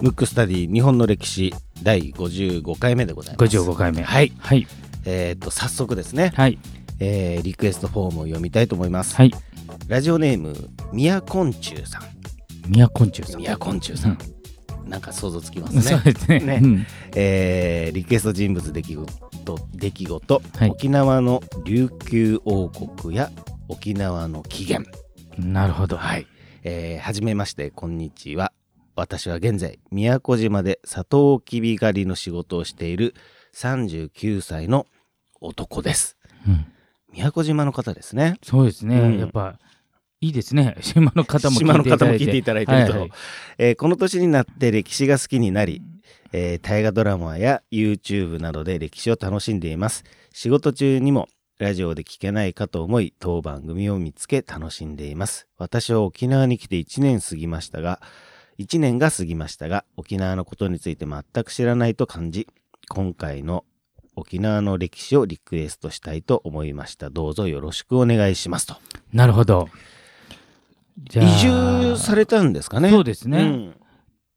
ムックスタディ日本の歴史第55回目でございます。55回目はい。はいえっ、と、早速ですね、はいえーリクエストフォームを読みたいと思います。はいラジオネーム、みやこんちゅうさん。宮昆虫さんみやこんちゅうさん。なんか想像つきますそうね。ですねねうんえーリクエスト人物出来事、出来事、はい沖縄の琉球王国や沖縄の起源。なるほどはい。えーはじめまして、こんにちは。私は現在、宮古島でサトウキビ狩りの仕事をしている39歳の男です。うん宮古島の方ですね。そうですね、うんやっぱいいですね 島の方も聞いていただいていていただいてると、はいはいえーこの年になって歴史が好きになり、えー大河ドラマや YouTube などで歴史を楽しんでいます。仕事中にもラジオで聞けないかと思い、当番組を見つけ楽しんでいます。私は沖縄に来て1年過ぎましたが、1年が過ぎましたが、沖縄のことについて全く知らないと感じ、今回の沖縄の歴史をリクエストしたいと思いました。どうぞよろしくお願いしますと。なるほど移住されたんですかねそうですね、うん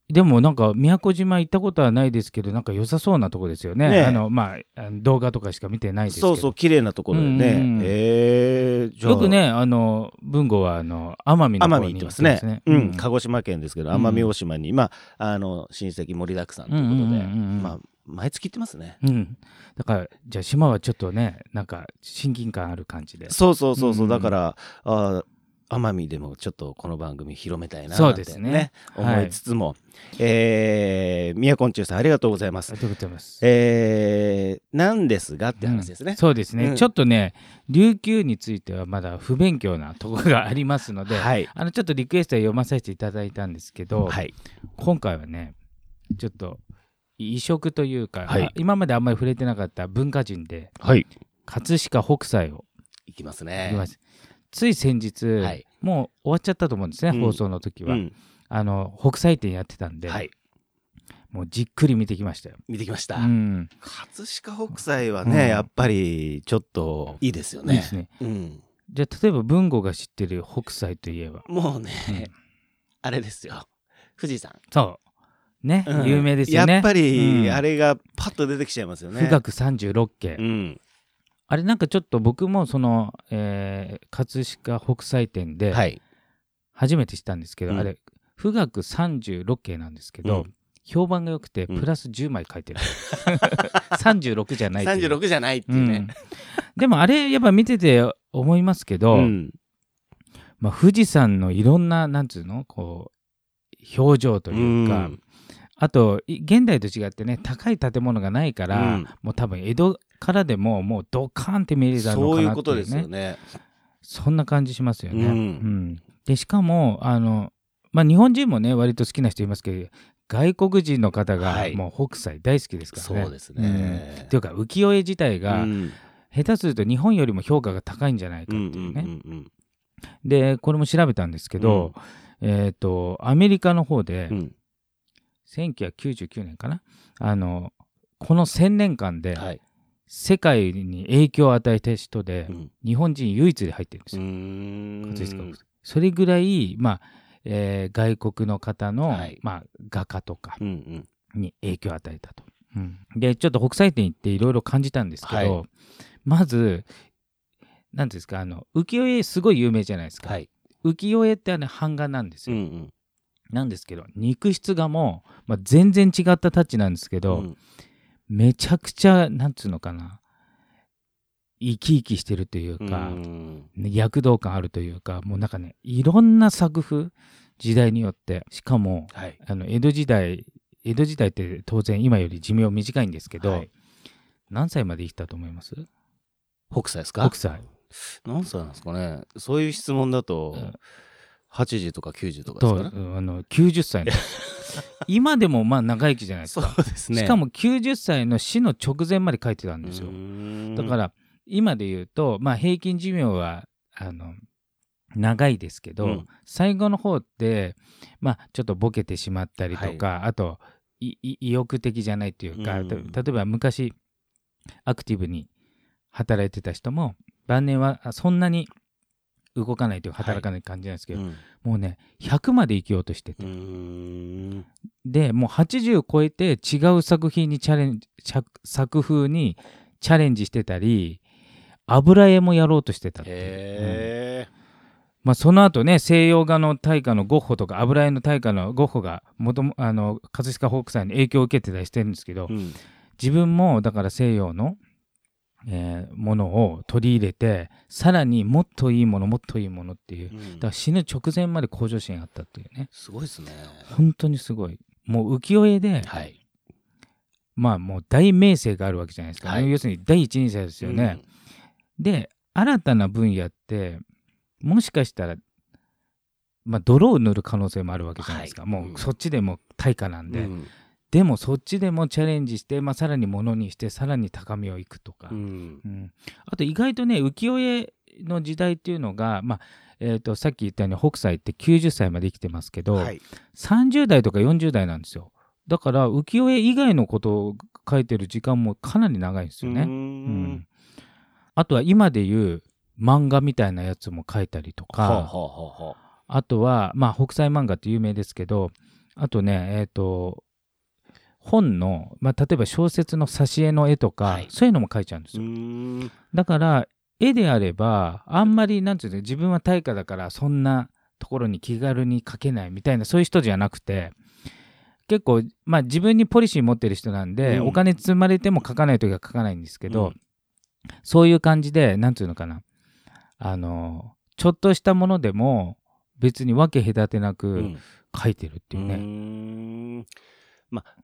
でもなんか宮古島行ったことはないですけどなんか良さそうなとこですよね。ねあのまあ動画とかしか見てないですけど。そうそう、綺麗なところでね。うんえー、じゃあ。よくねあの文吾はあの奄美の奄方に美行ってますね。うん、うん。鹿児島県ですけど、うん。奄美大島に、まあ、あの、親戚盛りだくさんということで、うんうんうんうん。まあ、毎月行ってますね。うん、だからじゃあ島はちょっとねなんか親近感ある感じで。そうそうそうそう、うん。だから、あー奄美でもちょっとこの番組広めたいなそうなんてですね思いつつも、えー、宮古んちゅうさんありがとうございますあ。りがとうございますえー、なんですがって話ですね。そうですね、うんちょっとね琉球についてはまだ不勉強なところがありますので、はい。あのちょっとリクエストを読まさせていただいたんですけど、はい。今回はねちょっと異色というか、はいあ今まであんまり触れてなかった文化人ではい。葛飾北斎をいきます言ねい。ます、つい先日、はい。もう終わっちゃったと思うんですね、うん。放送の時は、うん。あの北斎展やってたんで、はい。もうじっくり見てきましたよ、見てきました。うん、葛飾北斎はね、うん。やっぱりちょっといいですよね。いいですね。うん、じゃあ例えば文吾が知ってる北斎といえば。もうね、うん。あれですよ。富士山、そう。ね、うん。有名ですよね。やっぱり、うん。あれがパッと出てきちゃいますよね。富岳36景、うん。あれなんかちょっと僕もその、えー葛飾北斎展ではい。初めて知ったんですけど、うん。あれ富岳36景なんですけど、うん。評判が良くてうん。プラス10枚書いてる、36じゃないいう。36じゃないってういうね。ん。でもあれやっぱ見てて思いますけど、うん。まあ、富士山のいろんななんつうのこう表情というか、うん。あとい現代と違ってね高い建物がないから、うん。もう多分江戸からでももうドカーンって見えるだろうかなってそういうことでいうねすよね。そんな感じしますよね。うんうんでしかもあの、まあ、日本人もね割と好きな人いますけど外国人の方がはいもう北斎大好きですからね。そうですねうん。っていうか浮世絵自体が、うん下手すると日本よりも評価が高いんじゃないかうんっていうね。うんうんでこれも調べたんですけど、えっ、とアメリカの方で、うんうん1999年かな？あのこの1000年間ではい。世界に影響を与えた人で、うん日本人唯一で入ってるんですうよ。それぐらい、まあえー外国の方の、はいまあ、画家とかに影響を与えたと。うんでちょっと北斎展行っていろいろ感じたんですけど、はいまず何ですかあの浮世絵すごい有名じゃないですか。はい。浮世絵ってあの版画なんですよ。うんうんなんですけど肉筆画も、まあ、全然違ったタッチなんですけど、うんめちゃくちゃなんつうのかな。生き生きしてるというか、躍動感あるというかもうなんかねいろんな作風時代によって。しかもはい。あの江戸時代江戸時代って当然今より寿命短いんですけど、はい。何歳まで生きたと思います？北斎ですか？北斎。何歳なんですかね。そういう質問だとうん80とか90とかですと、か？ねう？んあの90歳なんです今でもまあ長生きじゃないですそかうですね。しかも90歳の死の直前まで書いてたんですよ。だからら今で言うと、まあ、平均寿命はあの長いですけど、うん。最後の方って、まあ、ちょっとボケてしまったりとか、あといい意欲的じゃないっていうか、うん。た例えば昔アクティブに働いてた人も晩年はあそんなに動かないというか働かない感じなんですけど、うんもうね100まで生きようとしてて、でもう80を超えて違う作品にチャレンジ作作風にチャレンジしてたり油絵もやろうとしてたっていう、うん。へまあ、その後ね西洋画の大家のゴッホとか油絵の大家のゴッホが元もあの葛飾北斎に影響を受けてたりしてるんですけど、えうん。自分もだから西洋の、えーものを取り入れてさらにもっといいものもっといいものっていうだうん。から死ぬ直前まで向上心あったっていうね。すごいですね。本当にすごい。もう浮世絵で、はい。まあもう大名声があるわけじゃないですか、はい。要するに第一人者ですよね、で新たな分野ってもしかしたらまあ泥を塗る可能性もあるわけじゃないですか、はい。もうそっちでも対価なんで、うんでもそっちでもチャレンジして、まあ、さらにものにしてさらに高みをいくとか、うん。うん。あと意外とね浮世絵の時代っていうのが、まあえー、とさっき言ったように北斎って90歳まで生きてますけど、はい。30代とか40代なんですよ。だから浮世絵以外のことを書いてる時間もかなり長いんですよね。うーうん。んあとは今でいう漫画みたいなやつも書いたりとか、はあはあはあはあ。あとは、まあ、北斎漫画って有名ですけど、あとね、えっ、と、本の、まあ、例えば小説の挿絵の絵とか、はい。そういうのも描いちゃうんですうよ。だから、絵であれば、あんまり、なんていうの、自分は大家だから、そんなところに気軽に描けないみたいな、そういう人じゃなくて、結構、まあ、自分にポリシー持ってる人なんで、うん。お金積まれても描かないときは描かないんですけど、うん。そういう感じで、なんていうのかな、あの、ちょっとしたものでも、別に分け隔てなくうん。描いてるっていうね。うーん。まあ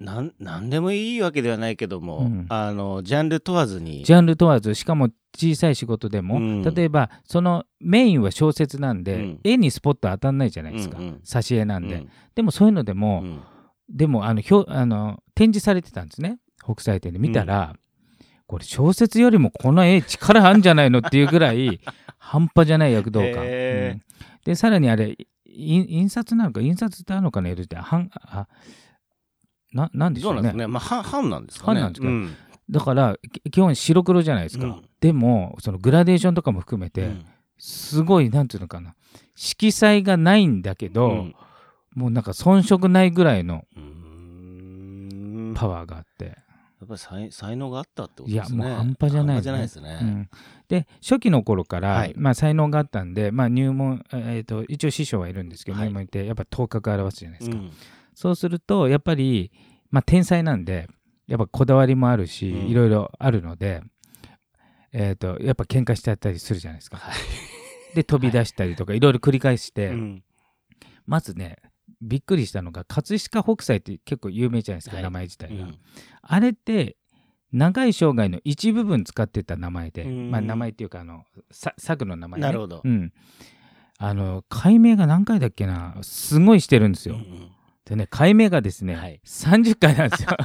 なんなんでもいいわけではないけども、うん。あのジャンル問わずに。ジャンル問わず、しかも小さい仕事でも、うん。例えば、そのメインは小説なんで、うん。絵にスポット当たんないじゃないですか、うんうん。挿絵なんで。うん。でもそういうのでも、うん。でもあのひょあの展示されてたんですね。北斎展で。見たら、これ小説よりもこの絵力あるんじゃないのっていうぐらい 半端じゃない躍動感、でさらにあれい印刷なのか印刷ってあるのかな絵って。半あななんでしょうね。そうなんですね。まあ半半なんですかね。半なんですか。うん。だからき基本白黒じゃないですか、うん。でもそのグラデーションとかも含めて、うん。すごいなんていうのかな。色彩がないんだけど、うん。もうなんか遜色ないぐらいのパワーがあって、やっぱり才才能があったってこといやですね。もう半端じゃない半端じゃないですね、うん、で初期の頃から、はい。まあ、才能があったんで、まあ、入門、えー、と一応師匠はいるんですけど、はい。入門いてやっぱ頭角を表すじゃないですか、うんそうするとやっぱり、まあ、天才なんでやっぱこだわりもあるし、うん。いろいろあるので、えー、とやっぱ喧嘩しちゃったりするじゃないですか、はい。で飛び出したりとかい。ろいろ繰り返して、うん。まずねびっくりしたのが葛飾北斎って結構有名じゃないですか、はい。名前自体が、うん。あれって長い生涯の一部分使ってた名前で、うん。まあ、名前っていうかあのさ作の名前、ね、なるほど。うん、あの解明が何回だっけなすごいしてるんですよ、うんでね解明がですね、はい。30回なんですよ。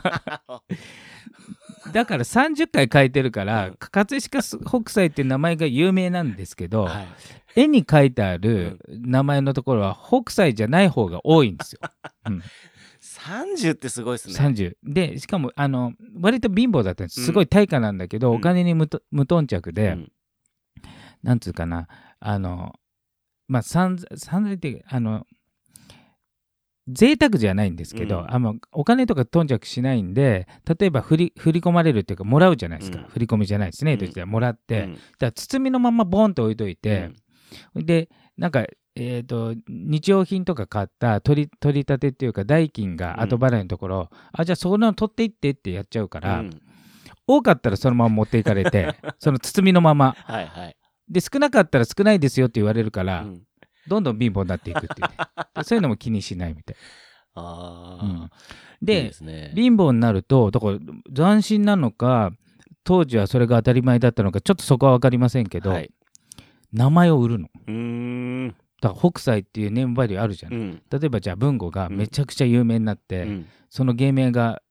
だから30回書いてるから、うん。葛飾北斎っていう名前が有名なんですけど、はい。絵に書いてある名前のところは北斎じゃない方が多いんですよ、うん、30ってすごいですね。30でしかもあの割と貧乏だったんです。うん。すごい対価なんだけど、うん。お金に無頓着で、うん。なんつうかなあのまあ散散財ってあの贅沢じゃないんですけど、うん。あのお金とか頓着しないんで例えば振り振り込まれるっていうかもらうじゃないですか、うん。振り込みじゃないですね、うん。としてはもらって、うん。だ包みのままボンと置いといて、でなんかえー、と日用品とか買った取り取り立てっていうか代金が後払いのところ、あじゃあそこの取っていってってやっちゃうから、うん。多かったらそのまま持っていかれて その包みのまま。はいはい。で少なかったら少ないですよって言われるから、うんどんどん貧乏になっていくっていうね。で そういうのも気にしないみたい、ああうん、いいでね。貧乏になるとだから斬新なのか当時はそれが当たり前だったのかちょっとそこは分かりませんけど、はい。名前を売るの。うーん。だから北斎っていうネームバリューあるじゃん、うん。例えばじゃあ文吾がめちゃくちゃ有名になって、うん。その芸名が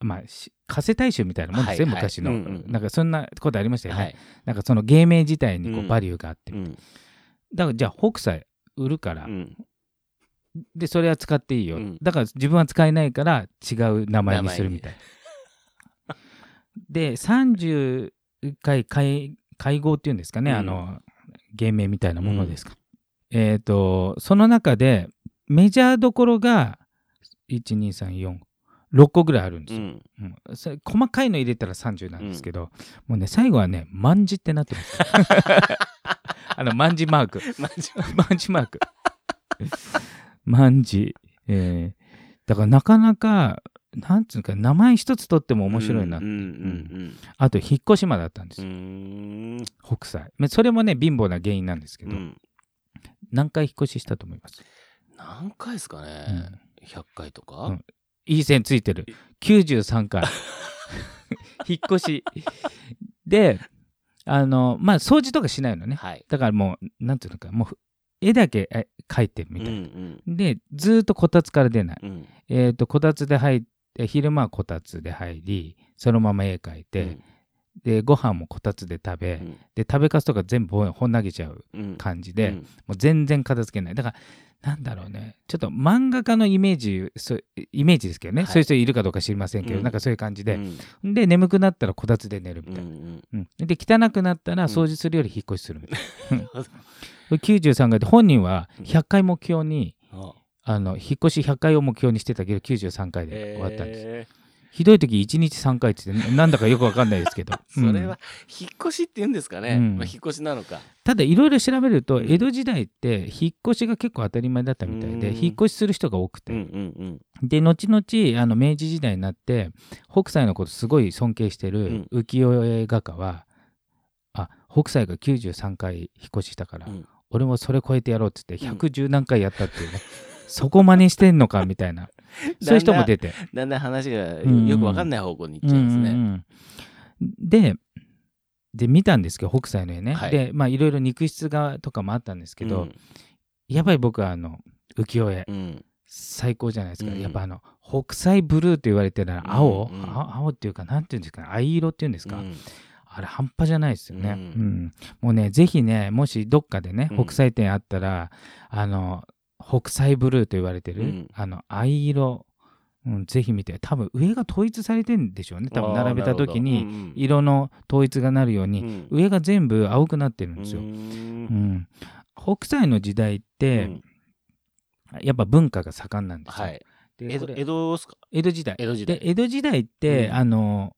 まあし加瀬大衆みたいなもんですね、はいはい。昔の、うんうんなんかそんなことありましたよね、はい。なんかその芸名自体にこううん。バリューがあって、うん。だからじゃあ北斎売るから、うん。でそれは使っていいよ、うん。だから自分は使えないから違う名前にするみたい。で30回会会合っていうんですかね、うん。あの芸名みたいなものですか。えっ、と、その中で、メジャーどころが、1、2、3、4、6個ぐらいあるんですよ。うん。細かいの入れたら30なんですけど、もうね、最後はね、万字ってなってます。あの、万字マーク。万字マーク。万字。えーだからなかなか、なんつうか、名前一つとっても面白いな。うんうんあと、引っ越し間だったんですよ。北斎。まあそれもね、貧乏な原因なんですけど、うん。何回引っ越ししたと思います？何回ですかうねん。100回とか？うんいい線ついてる。93回。引っ越し。で、あの、まあ、掃除とかしないのね。はい。だからもう、なんていうのか、もう、絵だけえ描いてるみうんたいうんな。で、ずーっとこたつから出ない。うん。えっ、と、こたつで入って、昼間はこたつで入り、そのまま絵描いて、で、ご飯もこたつで食べ、うんで、食べかすとか全部ほん投げちゃううん感じで、うんもう全然片付けない。だから、なんだろうね、ちょっと漫画家のイメージ、そうイメージですけどね、はい。そういう人いるかどうか知りませんけど、うん。なんかそういう感じで、うん。で、眠くなったらこたつで寝るみたいな。うんうん。うん。で、汚くなったらうん。掃除するより引っ越しするみたいな。なるほどこれ93回で、本人は100回目標に、あ。あの、引っ越し100回を目標にしてたけど、93回で終わったんです。へひどい時1日3回ってなんだかよくわかんないですけど。ー それうん。は引っ越しって言うんですかね。うん。まあ引っ越しなのか。ただいろいろ調べると、うん。江戸時代って引っ越しが結構当たり前だったみたいで、うん。引っ越しする人が多くて、うんうんで後々あの明治時代になって北斎のことすごい尊敬してる浮世絵画家は、あ北斎が93回引っ越ししたから、うん。俺もそれ超えてやろうっつってうん。110何回やったっていうね、そこ真似してんのかみたいな そういう人も出て。だんだん話がうんよくわかんない方向に行っちゃいますね。うんうんうん。でで見たんですけど北斎の絵ね、はい。でまあいろいろ肉質がとかもあったんですけど、やっぱり僕はあの浮世絵。うん。うん最高じゃないですか、うん。やっぱあの北斎ブルーと言われてる青、うんうんあ青っていうかなんていうんですかね。藍色っていうんですか、うん。あれ半端じゃないですよね、ううんん。もうねぜひねもしどっかでねうん。北斎展あったら、あの北斎ブルーと言われてる、うん。あの藍色、うん、ぜひ見て。多分上が統一されてんでしょうね。多分並べた時に色の統一がなるように、うん。上が全部青くなってるんですよ、ううん。ん。北斎の時代って、うん。やっぱ文化が盛んなんですよ、はい。江戸江戸江戸時代。江戸時代。で江戸時代って、うん。あの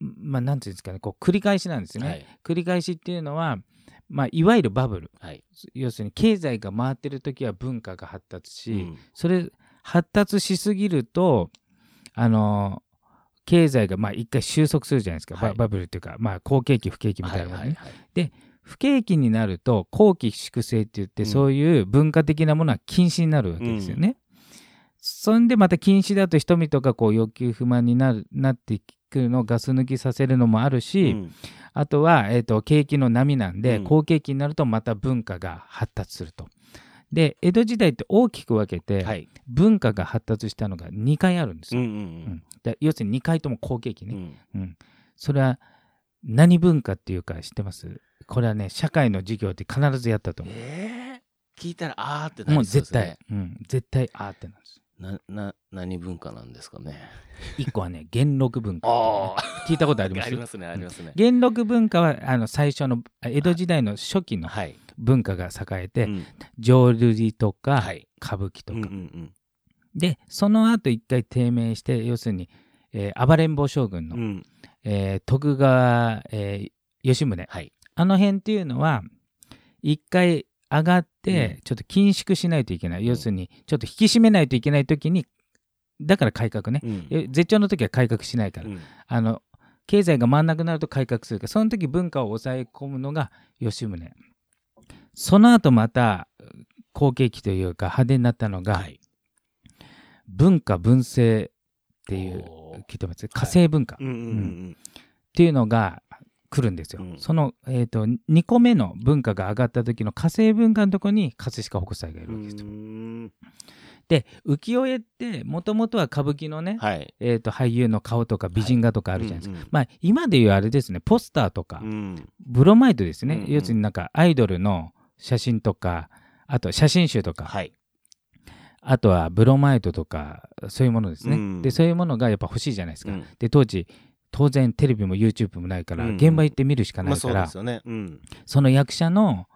まあなんていうんですかね。こう繰り返しなんですよね、はい。繰り返しっていうのは、まあ、いわゆるバブル。はい。要するに経済が回ってる時は文化が発達し、うん。それ発達しすぎるとあの経済がまあ一回収束するじゃないですか、バはい。バブルっていうか、まあ、好景気不景気みたいなものね、はいはいはい不景気になると後期粛清って言って、うん。そういう文化的なものは禁止になるわけですよね。そんでまた禁止だと人々がこう欲求不満になるなってくるのをガス抜きさせるのもあるし、うん。あとは、えー、と景気の波なんで、うん。好景気になるとまた文化が発達すると。で江戸時代って大きく分けて、はい。文化が発達したのが2回あるんですよ。うんううん。ん。で要するに2回とも好景気ね。うん。うん、それは何文化っていうか知ってます？これはね社会の授業って必ずやったと思う。えー？聞いたらあーってなりもう絶対、うん、絶対あーってなんです。なな何文化なんですかね。一個はね 元禄文化ね、あ聞いたことあります？ありますねありますね。元禄文化はあの最初のあ江戸時代の初期のはい。文化が栄えて、うん。浄瑠璃とか、はい。歌舞伎とか、うんうんでその後一回低迷して要するに、えー暴れん坊将軍の、うんうん。えー徳川、えー吉宗。はい。あの辺っていうのは一回上がってうん。ちょっと緊縮しないといけない、要するにちょっと引き締めないといけない時にだから改革ね、うん。え絶頂の時は改革しないから、うん。あの経済が回んなくなると改革するからその時文化を抑え込むのが吉宗。その後また好景気というか派手になったのが、はい。文化文政っていう聞いてます火星文化っうんうんうんていうのが来るんですよ、うん。その、えー、と2個目の文化が上がった時の火星文化のとこに葛飾北斎がいるわけですよ、うん。で浮世絵ってもともとは歌舞伎のね、はい。えー、と俳優の顔とか美人画とかあるじゃないですか、うんうんまあ今でいうあれですねポスターとか、うん。ブロマイドですね、うんうん。要するになんかアイドルの写真とかあと写真集とか、はい。あとはブロマイドとかそういうものですね、うん。でそういうものがやっぱ欲しいじゃないですか、うん。で当時当然テレビも YouTube もないから、うん。現場行って見るしかなまあいから、そうですよね。うん。その役者の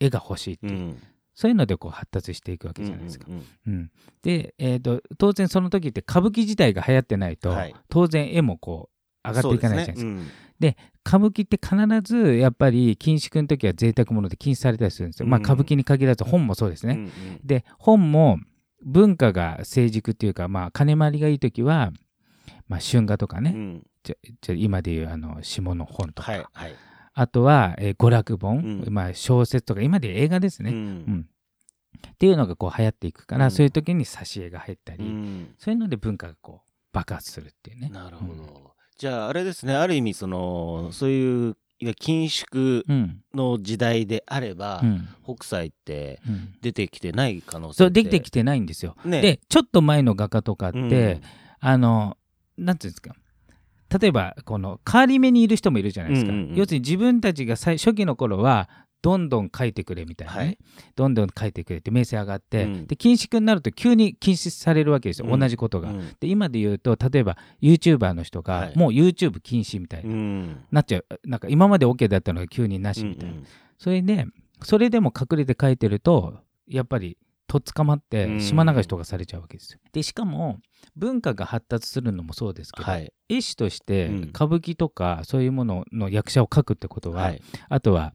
絵が欲しいっていう、うん。そういうのでこう発達していくわけじゃないですか。うんうんうんで、えー、と当然その時って歌舞伎自体が流行ってないと、はい。当然絵もこう上がっていかないじゃないですか。で歌舞伎って必ずやっぱり禁止の時は贅沢物で禁止されたりするんですよ。まあうん歌舞伎に限らず本もそうですね。うんうんで本も文化が成熟っていうか、まあ、金回りがいい時は、まあ、春画とかね、うんちょちょ今でいうあの下の本とか、はいはい。あとは、えー娯楽本、うん。まあ、小説とか。今でいう映画ですね、ううん。んっていうのがこう流行っていくから、うん。そういう時に挿絵が入ったり、うん。そういうので文化がこう爆発するっていうね。なるほど。じゃああれですね。ある意味そのそういういわゆる緊縮うん。の時代であればうん。北斎ってうん。出てきてない可能性そう、ってできてないんですよ。ね。で、ちょっと前の画家とかって、うん。あの、なんていうんですか。例えば、この変わり目にいる人もいるじゃないですか。うんうんうん。要するに自分たちが最初期の頃は、どんどん書いてくれみたいなね、はい。どんどん書いてくれって名声上がって、うん。で禁止になると急に禁止されるわけですよ、うん。同じことが。うん。で今で言うと例えば YouTuber の人が、はい。もう YouTube 禁止みたいな、うん。なっちゃうなんか今まで OK だったのが急になしみたいな、うんそれでそれでも隠れて書いてるとやっぱりとっ捕まってうん。島流しとかされちゃうわけですよ。でしかも文化が発達するのもそうですけど、はい。絵師としてうん。歌舞伎とかそういうものの役者を描くってことは、はい。あとは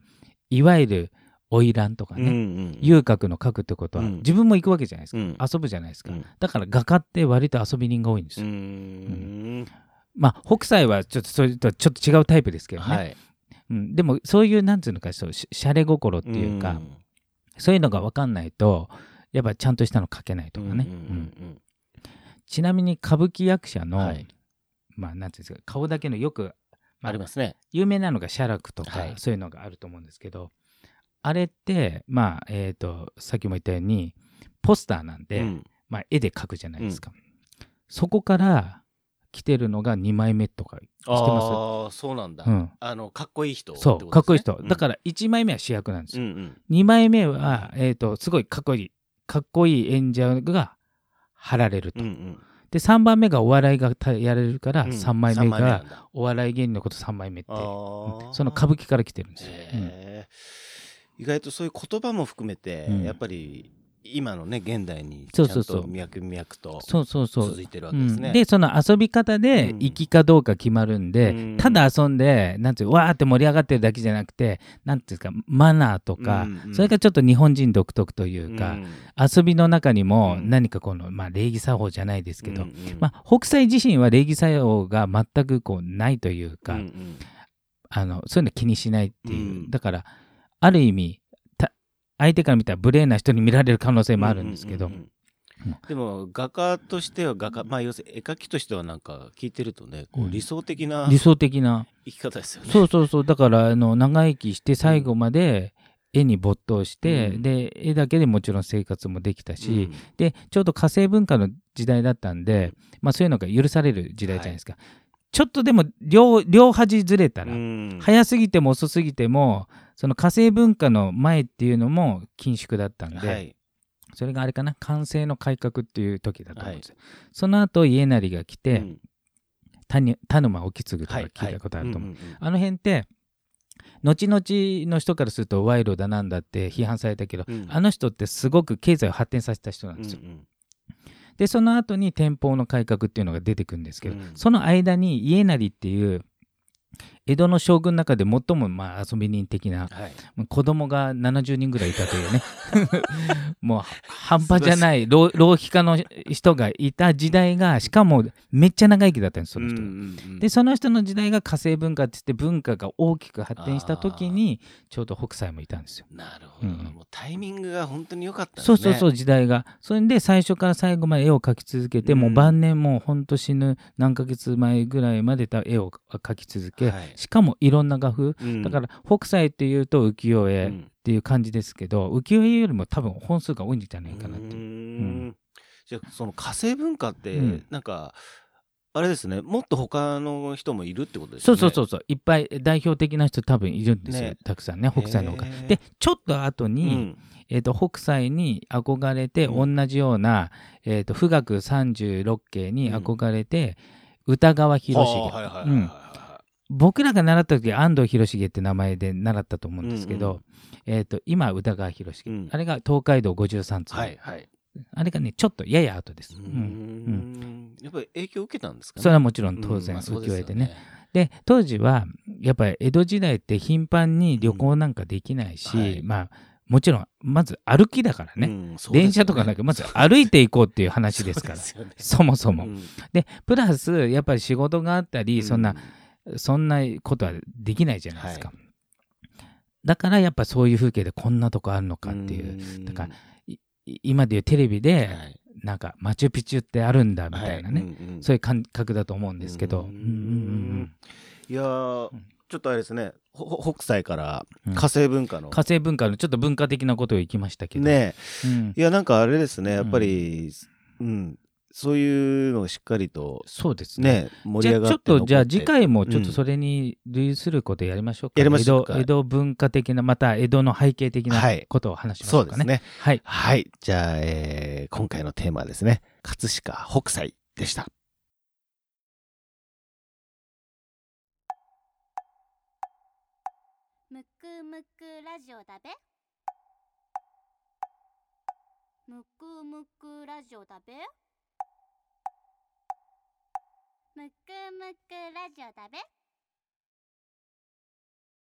いわゆる花魁とかうんうね、ん。遊郭の描くってことは、うん。自分も行くわけじゃないですか、うん。遊ぶじゃないですか、うん。だから画家って割と遊び人が多いんですうよ。ん。まあ北斎はちょっとそれとはちょっと違うタイプですけどね、はい。うん、でもそういうなんていうのかししゃれ心っていうか、ん。そういうのが分かんないとやっぱちゃんとしたの描けないとかね、うんうんうんちなみに歌舞伎役者の、うんはい。まあなんていうんですか顔だけのよく、まありますね。有名なのが写楽とか、はい。そういうのがあると思うんですけどあれってまあえっ、とさっきも言ったようにポスターなんで、うん。まあ、絵で描くじゃないですか、そこから来てるのが2枚目とか知ってますああそうなんだ。うん、あのかっこいい人そう、かっこいい人、だだから1枚目は主役なんですよ、うんうん。2枚目は、えー、とすごいかっこいいかっこいい演者が貼られると、うんうん。で3番目がお笑いがたやれるからうん。3枚目がだ。お笑い芸人のこと3枚目ってその歌舞伎から来てるんですよ、意外とそういう言葉も含めて、うん。やっぱり今のね現代にちゃそうんと脈々とそうそうそう。続いてるわうけですね。ん、でその遊び方でうん。粋かどうか決まるんで、うん。ただ遊んでなんていうわーって盛り上がってるだけじゃなくてなんていうんですかマナーとか、うんうん。それがちょっと日本人独特というか、ん。遊びの中にもうん。何かこの、まあ、礼儀作法じゃないですけど、うんうん。まあ、北斎自身は礼儀作法が全くこうないというか、うんうん。あのそういうの気にしないっていう、うん。だからある意味た相手から見たら無礼な人に見られる可能性もあるんですけど、でも画家としては画家まあ要するに絵描きとしてはなんか聞いてるとねこううん。理想的な理想的な。生き方ですよね。そうそうそう。だからあの長生きして最後まで絵に没頭して、うん。で絵だけでもちろん生活もできたし、うん。でちょうど火星文化の時代だったんで、まあ、そういうのが許される時代じゃないですか、ちょっとでも両両端ずれたら、うん。早すぎても遅すぎてもその火星文化の前っていうのも緊縮だったんで、はい。それがあれかな完成の改革っていう時だと思うんですよ、その後家成が来て、うん。田沼意次とかはい。聞いたことあると思う、あの辺って後々の人からすると賄賂だなんだって批判されたけど、うん。あの人ってすごく経済を発展させた人なんですよ、うんうんでその後に天保の改革っていうのが出てくるんですけど、うん。その間に家成っていう江戸の将軍の中で最もまあ遊び人的なはい。子供が70人ぐらいいたというね。もう半端じゃない浪浪費家の人がいた時代がしかもめっちゃ長生きだったんですその人。が。うんうんうん。でその人の時代が火星文化って言って文化が大きく発展した時にちょうど北斎もいたんですよ。なるほど、うん。もうタイミングが本当に良かったね。そうそうそう時代が。それで最初から最後まで絵を描き続けて、うん。もう晩年もうほんと死ぬ何ヶ月前ぐらいまでた絵を描き続け、はいしかもいろんな画風。うん。だから北斎っていうと浮世絵っうんていう感じですけど、浮世絵よりも多分本数が多いんじゃないかなって。じゃあその火星文化って、うん。なんかあれですね。もっと他の人もいるってことですよね。そうそうそうそう。いっぱい代表的な人多分いるんですよ、ね。たくさんね北斎のほかでちょっと後うに、ん。えー、と北斎に憧れて、う同じような、えー、と富岳36景に憧れて、歌川広重、はいはいはいはい。うん。は僕らが習った時安藤広重って名前で習ったと思うんですけど、えー、と今宇田川広重、うん。あれが東海道53通、はいはい。あれがねちょっとやや後です、ううんん。やっぱり影響を受けたんですかね。それはもちろん当然浮世絵でね。で当時はやっぱり江戸時代って頻繁に旅行なんかできないし、うんはい。まあもちろんまず歩きだからね、うんね。電車とかなくまず歩いていこうっていう話ですから。そね。そもそも、うん。でプラスやっぱり仕事があったり、そんなうそんなことはできないじゃないですか、だからやっぱそういう風景でこんなとこあるのかっていう、ん。だからい今でいうテレビではい。なんかマチュピチュってあるんだみたいなね、はい。うんうん。そういう感覚だと思うんですけど、うん。うんうんいやーうん。ちょっとあれですね。北斎からうん。火星文化の、火星文化のちょっと文化的なことを言きましたけど、ねうん。いやなんかあれですね。やっぱり、うんそういうのがしっかりとそうですね。ね盛じゃあり上がっちょってとじゃあ次回もちょっとそれに類することやりましょうか、やりましょうか。江戸江戸文化的なまた江戸の背景的なはい。ことを話しましょかね。そううですね。はい。はい。じゃあ、えー今回のテーマはですね葛飾北斎でした。むくむくラジオだべ。むくむくラジオだべむくむくラジオだべ。